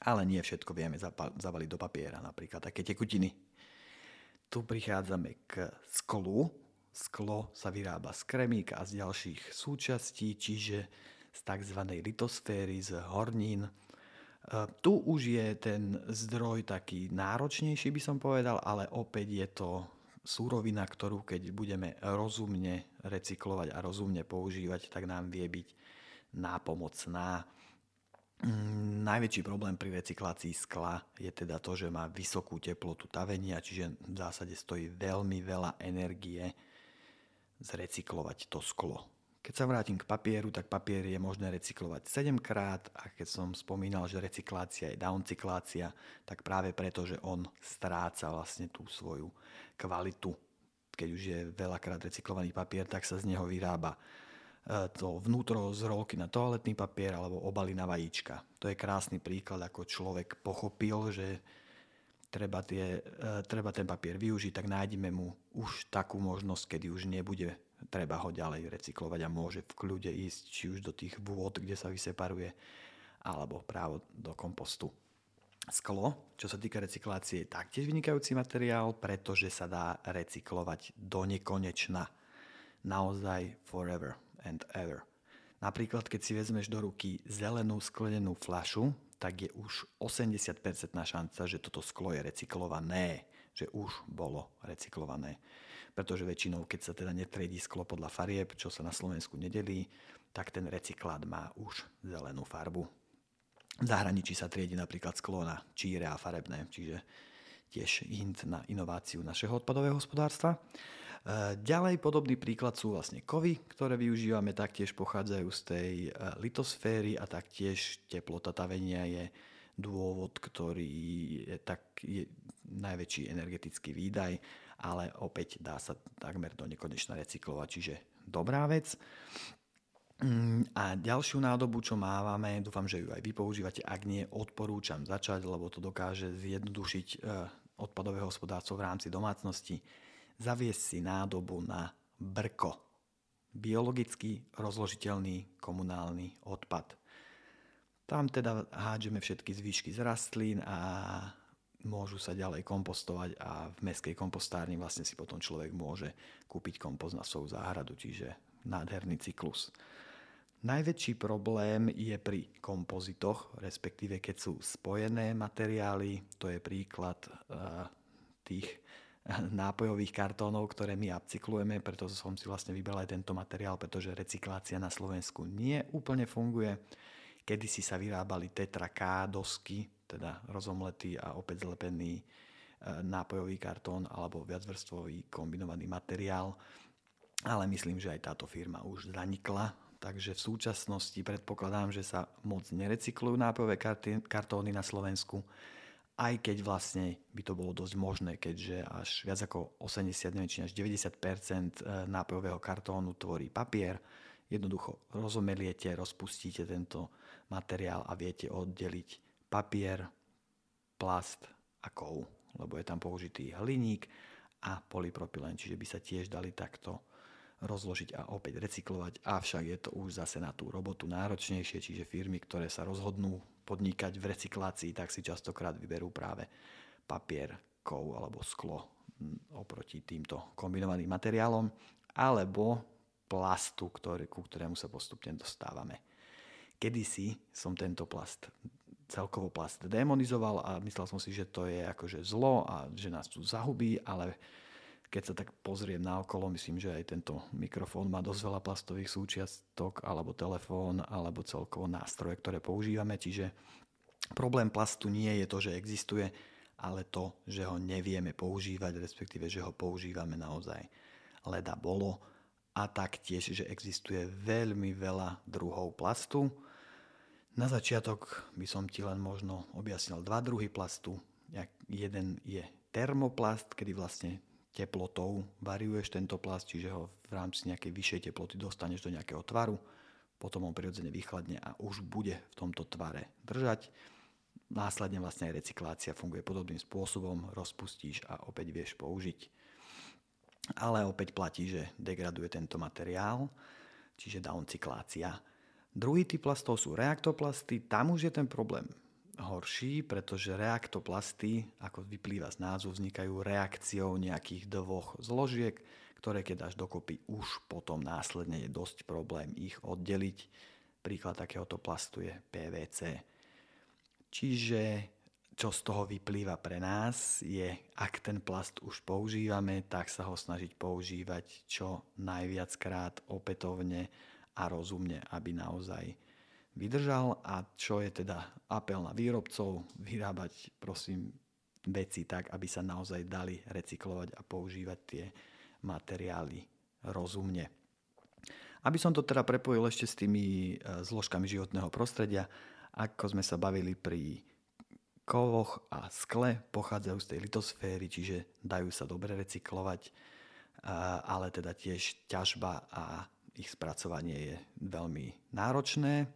ale nie všetko vieme zavaliť do papiera, napríklad také tekutiny. Tu prichádzame k sklu. Sklo sa vyrába z kremík a z ďalších súčastí, čiže z tzv. litosféry, z hornín. E, tu už je ten zdroj taký náročnejší, by som povedal, ale opäť je to súrovina, ktorú keď budeme rozumne recyklovať a rozumne používať, tak nám vie byť nápomocná. Mm, najväčší problém pri recyklácii skla je teda to, že má vysokú teplotu tavenia, čiže v zásade stojí veľmi veľa energie zrecyklovať to sklo. Keď sa vrátim k papieru, tak papier je možné recyklovať 7 krát a keď som spomínal, že recyklácia je downcyklácia, tak práve preto, že on stráca vlastne tú svoju kvalitu. Keď už je veľakrát recyklovaný papier, tak sa z neho vyrába e, to vnútro z rolky na toaletný papier alebo obaly na vajíčka. To je krásny príklad, ako človek pochopil, že treba, tie, e, treba ten papier využiť, tak nájdeme mu už takú možnosť, kedy už nebude treba ho ďalej recyklovať a môže v kľude ísť či už do tých vôd, kde sa vyseparuje, alebo právo do kompostu. Sklo, čo sa týka recyklácie, je taktiež vynikajúci materiál, pretože sa dá recyklovať do nekonečna. Naozaj forever and ever. Napríklad, keď si vezmeš do ruky zelenú sklenenú flašu, tak je už 80% šanca, že toto sklo je recyklované, že už bolo recyklované pretože väčšinou, keď sa teda netriedí sklo podľa farieb, čo sa na Slovensku nedelí, tak ten recyklát má už zelenú farbu. V zahraničí sa triedi napríklad sklo na číre a farebné, čiže tiež hint na inováciu našeho odpadového hospodárstva. E, ďalej podobný príklad sú vlastne kovy, ktoré využívame, taktiež pochádzajú z tej e, litosféry a taktiež teplota tavenia je dôvod, ktorý je, tak, je najväčší energetický výdaj, ale opäť dá sa takmer do nekonečna recyklovať, čiže dobrá vec. Mm, a ďalšiu nádobu, čo mávame, dúfam, že ju aj vy používate, ak nie, odporúčam začať, lebo to dokáže zjednodušiť e, odpadové hospodárstvo v rámci domácnosti. Zaviesť si nádobu na brko, biologicky rozložiteľný komunálny odpad. Tam teda hádžeme všetky zvyšky z rastlín a môžu sa ďalej kompostovať a v meskej kompostárni vlastne si potom človek môže kúpiť kompost na svoju záhradu, čiže nádherný cyklus. Najväčší problém je pri kompozitoch, respektíve keď sú spojené materiály. To je príklad uh, tých nápojových kartónov, ktoré my upcyklujeme, preto som si vlastne vybral aj tento materiál, pretože recyklácia na Slovensku nie úplne funguje. Kedy si sa vyrábali Tetra K dosky, teda rozomletý a opäť zlepený uh, nápojový kartón alebo viacvrstvový kombinovaný materiál. Ale myslím, že aj táto firma už zanikla, takže v súčasnosti predpokladám, že sa moc nerecyklujú nápojové kartóny na Slovensku, aj keď vlastne by to bolo dosť možné, keďže až viac ako 80, neviem, či až 90% e, nápojového kartónu tvorí papier. Jednoducho rozomeliete, rozpustíte tento materiál a viete oddeliť papier, plast a kov, lebo je tam použitý hliník a polypropylen, čiže by sa tiež dali takto rozložiť a opäť recyklovať, avšak je to už zase na tú robotu náročnejšie, čiže firmy, ktoré sa rozhodnú podnikať v recyklácii, tak si častokrát vyberú práve papier, kov alebo sklo oproti týmto kombinovaným materiálom, alebo plastu, ktorý, ku ktorému sa postupne dostávame. Kedysi som tento plast celkovo plast demonizoval a myslel som si, že to je akože zlo a že nás tu zahubí, ale keď sa tak pozriem na okolo, myslím, že aj tento mikrofón má dosť veľa plastových súčiastok, alebo telefón, alebo celkovo nástroje, ktoré používame. Čiže problém plastu nie je to, že existuje, ale to, že ho nevieme používať, respektíve, že ho používame naozaj leda bolo a taktiež, že existuje veľmi veľa druhov plastu. Na začiatok by som ti len možno objasnil dva druhy plastu. Jeden je termoplast, kedy vlastne teplotou variuješ tento plast, čiže ho v rámci nejakej vyššej teploty dostaneš do nejakého tvaru, potom on prirodzene vychladne a už bude v tomto tvare držať. Následne vlastne aj recyklácia funguje podobným spôsobom, rozpustíš a opäť vieš použiť. Ale opäť platí, že degraduje tento materiál, čiže downcyklácia. Druhý typ plastov sú reaktoplasty, tam už je ten problém horší, pretože reaktoplasty, ako vyplýva z názvu, vznikajú reakciou nejakých dvoch zložiek, ktoré keď dáš dokopy, už potom následne je dosť problém ich oddeliť. Príklad takéhoto plastu je PVC. Čiže čo z toho vyplýva pre nás je, ak ten plast už používame, tak sa ho snažiť používať čo najviackrát opätovne a rozumne, aby naozaj vydržal a čo je teda apel na výrobcov, vyrábať prosím veci tak, aby sa naozaj dali recyklovať a používať tie materiály rozumne. Aby som to teda prepojil ešte s tými e, zložkami životného prostredia, ako sme sa bavili pri kovoch a skle, pochádzajú z tej litosféry, čiže dajú sa dobre recyklovať, ale teda tiež ťažba a ich spracovanie je veľmi náročné.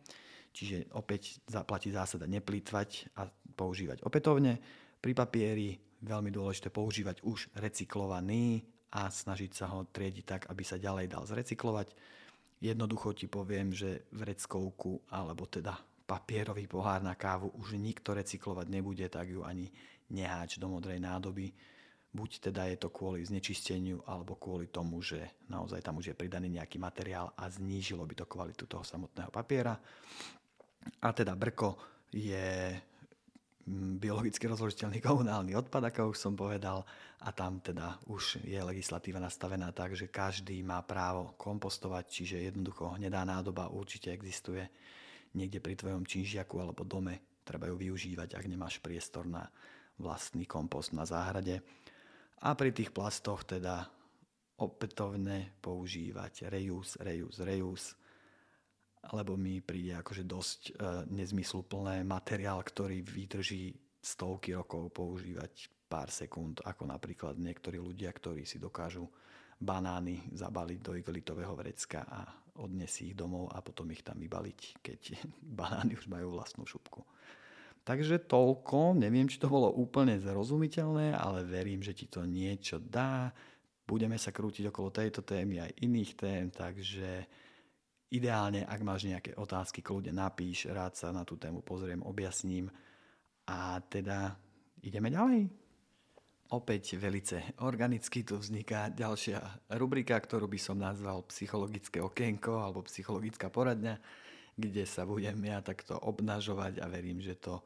Čiže opäť zaplatí zásada neplýtvať a používať opätovne. Pri papieri veľmi dôležité používať už recyklovaný a snažiť sa ho triediť tak, aby sa ďalej dal zrecyklovať. Jednoducho ti poviem, že vreckovku alebo teda papierový pohár na kávu už nikto recyklovať nebude, tak ju ani neháč do modrej nádoby. Buď teda je to kvôli znečisteniu, alebo kvôli tomu, že naozaj tam už je pridaný nejaký materiál a znížilo by to kvalitu toho samotného papiera. A teda brko je mm, biologicky rozložiteľný komunálny odpad, ako už som povedal, a tam teda už je legislatíva nastavená tak, že každý má právo kompostovať, čiže jednoducho hnedá nádoba určite existuje. niekde pri tvojom činžiaku alebo dome. Treba ju využívať, ak nemáš priestor na vlastný kompost na záhrade. A pri tých plastoch teda opätovne používať reuse, reuse, reuse, lebo mi príde akože dosť e, nezmysluplné materiál, ktorý vydrží stovky rokov používať pár sekúnd, ako napríklad niektorí ľudia, ktorí si dokážu banány zabaliť do igelitového vrecka a odniesť ich domov a potom ich tam vybaliť, keď [LAUGHS] banány už majú vlastnú šupku. Takže toľko, neviem, či to bolo úplne zrozumiteľné, ale verím, že ti to niečo dá. Budeme sa krútiť okolo tejto témy aj iných tém, takže ideálne, ak máš nejaké otázky, kľudne napíš, rád sa na tú tému pozriem, objasním. A teda ideme ďalej. Opäť velice organicky tu vzniká ďalšia rubrika, ktorú by som nazval psychologické okienko alebo psychologická poradňa kde sa budem ja takto obnažovať a verím, že to e,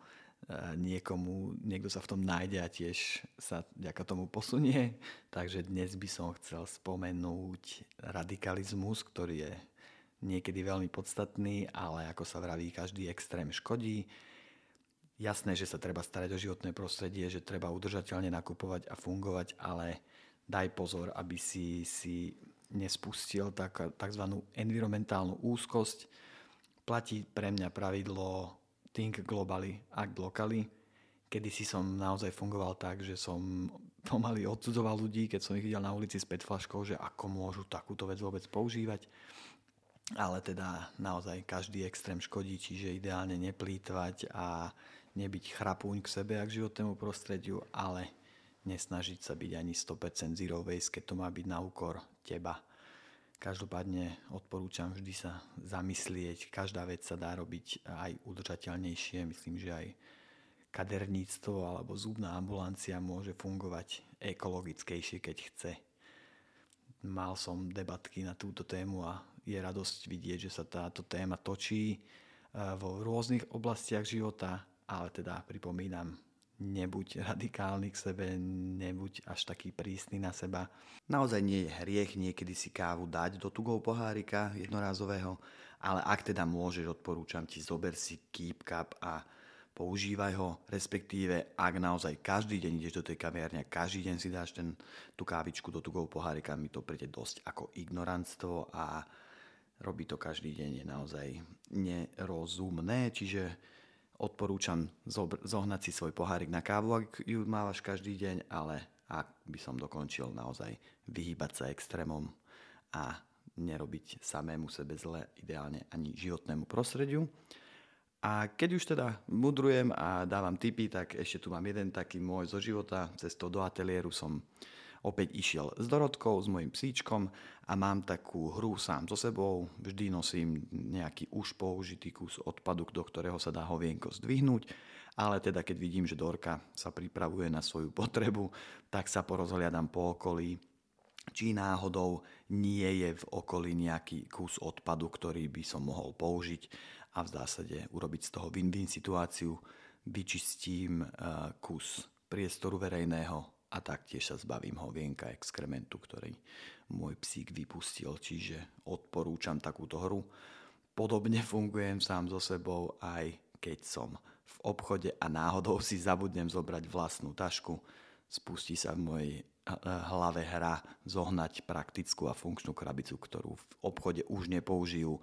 niekomu, niekto sa v tom nájde a tiež sa ďaká tomu posunie. Takže dnes by som chcel spomenúť radikalizmus, ktorý je niekedy veľmi podstatný, ale ako sa vraví, každý extrém škodí. Jasné, že sa treba starať o životné prostredie, že treba udržateľne nakupovať a fungovať, ale daj pozor, aby si, si nespustil tak, tzv. environmentálnu úzkosť, platí pre mňa pravidlo think globally, act locally. Kedy si som naozaj fungoval tak, že som [LAUGHS] pomaly odsudzoval ľudí, keď som ich videl na ulici s petflaškou, že ako môžu takúto vec vôbec používať. Ale teda naozaj každý extrém škodí, čiže ideálne neplýtvať a nebyť chrapúň k sebe a k životnému prostrediu, ale nesnažiť sa byť ani 100% zero waste, keď to má byť na úkor teba. Každopádne odporúčam vždy sa zamyslieť. Každá vec sa dá robiť aj udržateľnejšie. Myslím, že aj kaderníctvo alebo zubná ambulancia môže fungovať ekologickejšie, keď chce. Mal som debatky na túto tému a je radosť vidieť, že sa táto téma točí eh, vo rôznych oblastiach života, ale teda pripomínam, nebuď radikálny k sebe, nebuď až taký prísny na seba. Naozaj nie je hriech niekedy si kávu dať do tugov pohárika jednorázového, ale ak teda môžeš, odporúčam ti, zober si Keep Cup a používaj ho, respektíve ak naozaj každý deň ideš do tej kaviarne a každý deň si dáš ten, tú kávičku do tugov pohárika, mi to príde dosť ako ignorantstvo a robí to každý deň je naozaj nerozumné, čiže odporúčam zohnať si svoj pohárik na kávu, ak ju mávaš každý deň, ale ak by som dokončil naozaj vyhýbať sa extrémom a nerobiť samému sebe zle, ideálne ani životnému prostrediu. A keď už teda mudrujem a dávam tipy, tak ešte tu mám jeden taký môj zo života. Cestou do ateliéru som opäť išiel s Dorotkou, s mojim psíčkom a mám takú hru sám so sebou. Vždy nosím nejaký už použitý kus odpadu, do ktorého sa dá hovienko zdvihnúť. Ale teda keď vidím, že Dorka sa pripravuje na svoju potrebu, tak sa porozhliadam po okolí, či náhodou nie je v okolí nejaký kus odpadu, ktorý by som mohol použiť a v zásade urobiť z toho win-win situáciu. Vyčistím eh, kus priestoru verejného a taktiež sa zbavím hovienka exkrementu, ktorý môj psík vypustil, čiže odporúčam takúto hru. Podobne [LAUGHS] fungujem sám so sebou, aj keď som v obchode a náhodou si zabudnem zobrať vlastnú tašku, spustí sa v mojej eh, hlave hra zohnať praktickú a funkčnú krabicu, ktorú v obchode už nepoužijú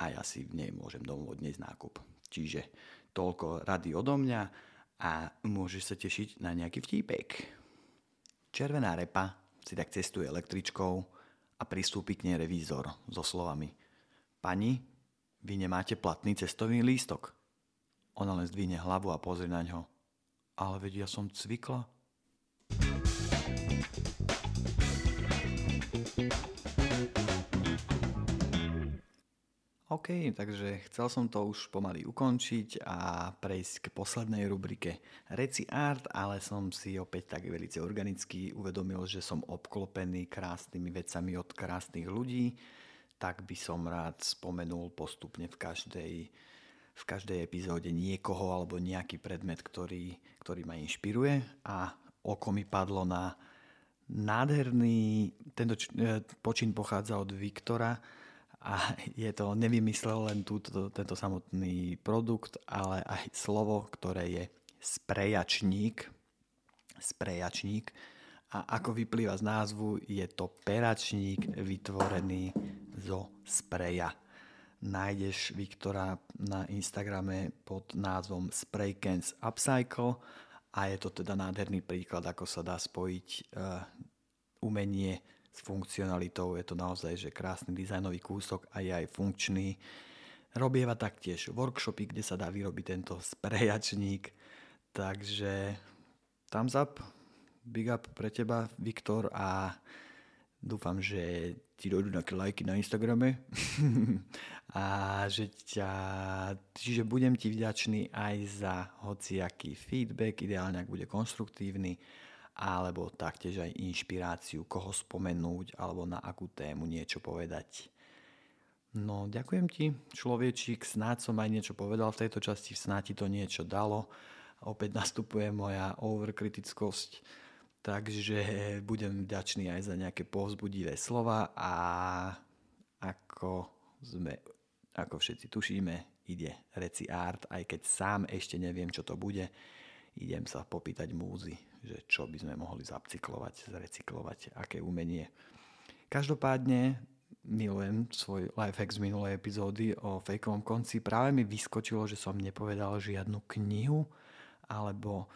a ja si v nej môžem domov odniesť nákup. Čiže toľko rady odo mňa a môžeš sa tešiť na nejaký vtípek. Červená repa si tak cestuje električkou a pristúpi k nej revízor so slovami Pani, vy nemáte platný cestovný lístok. Ona len zdvihne hlavu a pozrie na ňo. Ale veď ja som cvikla. OK, takže chcel som to už pomaly ukončiť a prejsť k poslednej rubrike Reci Art, ale som si opäť tak veľmi organicky uvedomil, že som obklopený krásnymi vecami od krásnych ľudí, tak by som rád spomenul postupne v každej, v každej epizóde niekoho alebo nejaký predmet, ktorý, ktorý ma inšpiruje. A oko mi padlo na nádherný, tento počin pochádza od Viktora, A je to, nevymyslel len túto, tento samotný produkt, ale aj slovo, ktoré je sprejačník. Sprejačník. A ako vyplýva z názvu, je to peračník vytvorený zo spreja. Nájdeš Viktora na Instagrame pod názvom Spraykens Upcycle a je to teda nádherný príklad, ako sa dá spojiť uh, umenie s funkcionalitou. Je to naozaj že krásny dizajnový kúsok a je aj funkčný. Robieva taktiež workshopy, kde sa dá vyrobiť tento sprejačník. Takže thumbs up, big up pre teba, Viktor a Dúfam, že ti dojdú nejaké lajky na Instagrame [LAUGHS] a že ťa, čiže budem ti vďačný aj za hociaký feedback, ideálne ak bude konstruktívny, alebo taktiež aj inšpiráciu, koho spomenúť alebo na akú tému niečo povedať. No, ďakujem ti, človečík, snáď som aj niečo povedal v tejto časti, snáď ti to niečo dalo. Opäť nastupuje moja overkritickosť Takže budem vďačný aj za nejaké povzbudivé slova a ako sme, ako všetci tušíme, ide Reci Art, aj keď sám ešte neviem, čo to bude. Idem sa popýtať múzy, že čo by sme mohli zapcyklovať, zrecyklovať, aké umenie. Každopádne milujem svoj lifehack z minulej epizódy o fejkovom konci. Práve mi vyskočilo, že som nepovedal žiadnu knihu alebo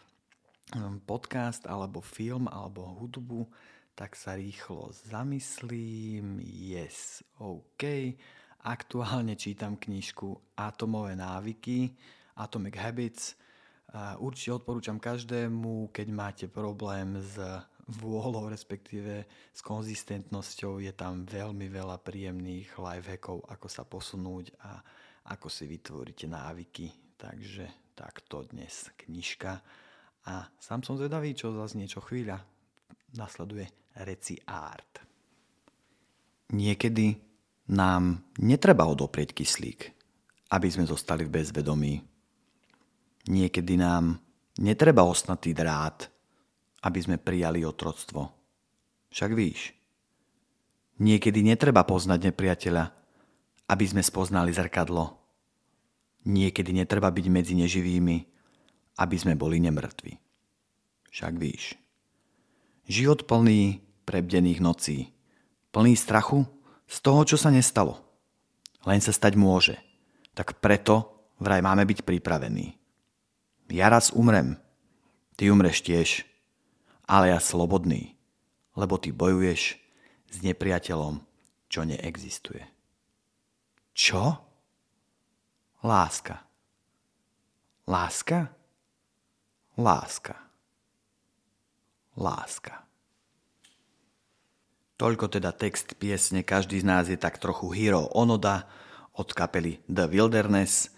Hm, podcast alebo film alebo hudbu, tak sa rýchlo zamyslím. Yes, OK. Aktuálne čítam knižku Atomové návyky, Atomic Habits. Určite odporúčam každému, keď máte problém s vôľou, respektíve s konzistentnosťou. Je tam veľmi veľa príjemných lifehackov, ako sa posunúť a ako si vytvoríte návyky. Takže takto dnes knižka. A sám som zvedavý, čo zase niečo chvíľa. Nasleduje reci art. Niekedy nám netreba odoprieť kyslík, aby sme zostali v bezvedomí. Niekedy nám netreba osnatý drát, aby sme prijali otroctvo. Však víš, niekedy netreba poznať nepriateľa, aby sme spoznali zrkadlo. Niekedy netreba byť medzi neživými, aby sme boli nemrtví. Však víš. Život plný prebdených nocí, plný strachu z toho, čo sa nestalo. Len sa stať môže. Tak preto vraj máme byť pripravení. Ja raz umrem, ty umreš tiež, ale ja slobodný, lebo ty bojuješ s nepriateľom, čo neexistuje. Čo? Láska. Láska? Láska. Láska. Toľko teda text piesne, každý z nás je tak trochu hero onoda od kapely The Wilderness.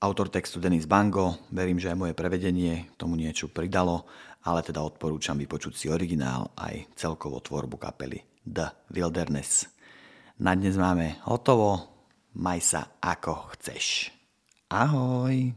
Autor textu Denis Bango, verím, že aj moje prevedenie tomu niečo pridalo, ale teda odporúčam vypočuť si originál aj celkovú tvorbu kapely The Wilderness. Na dnes máme hotovo, maj sa ako chceš. Ahoj!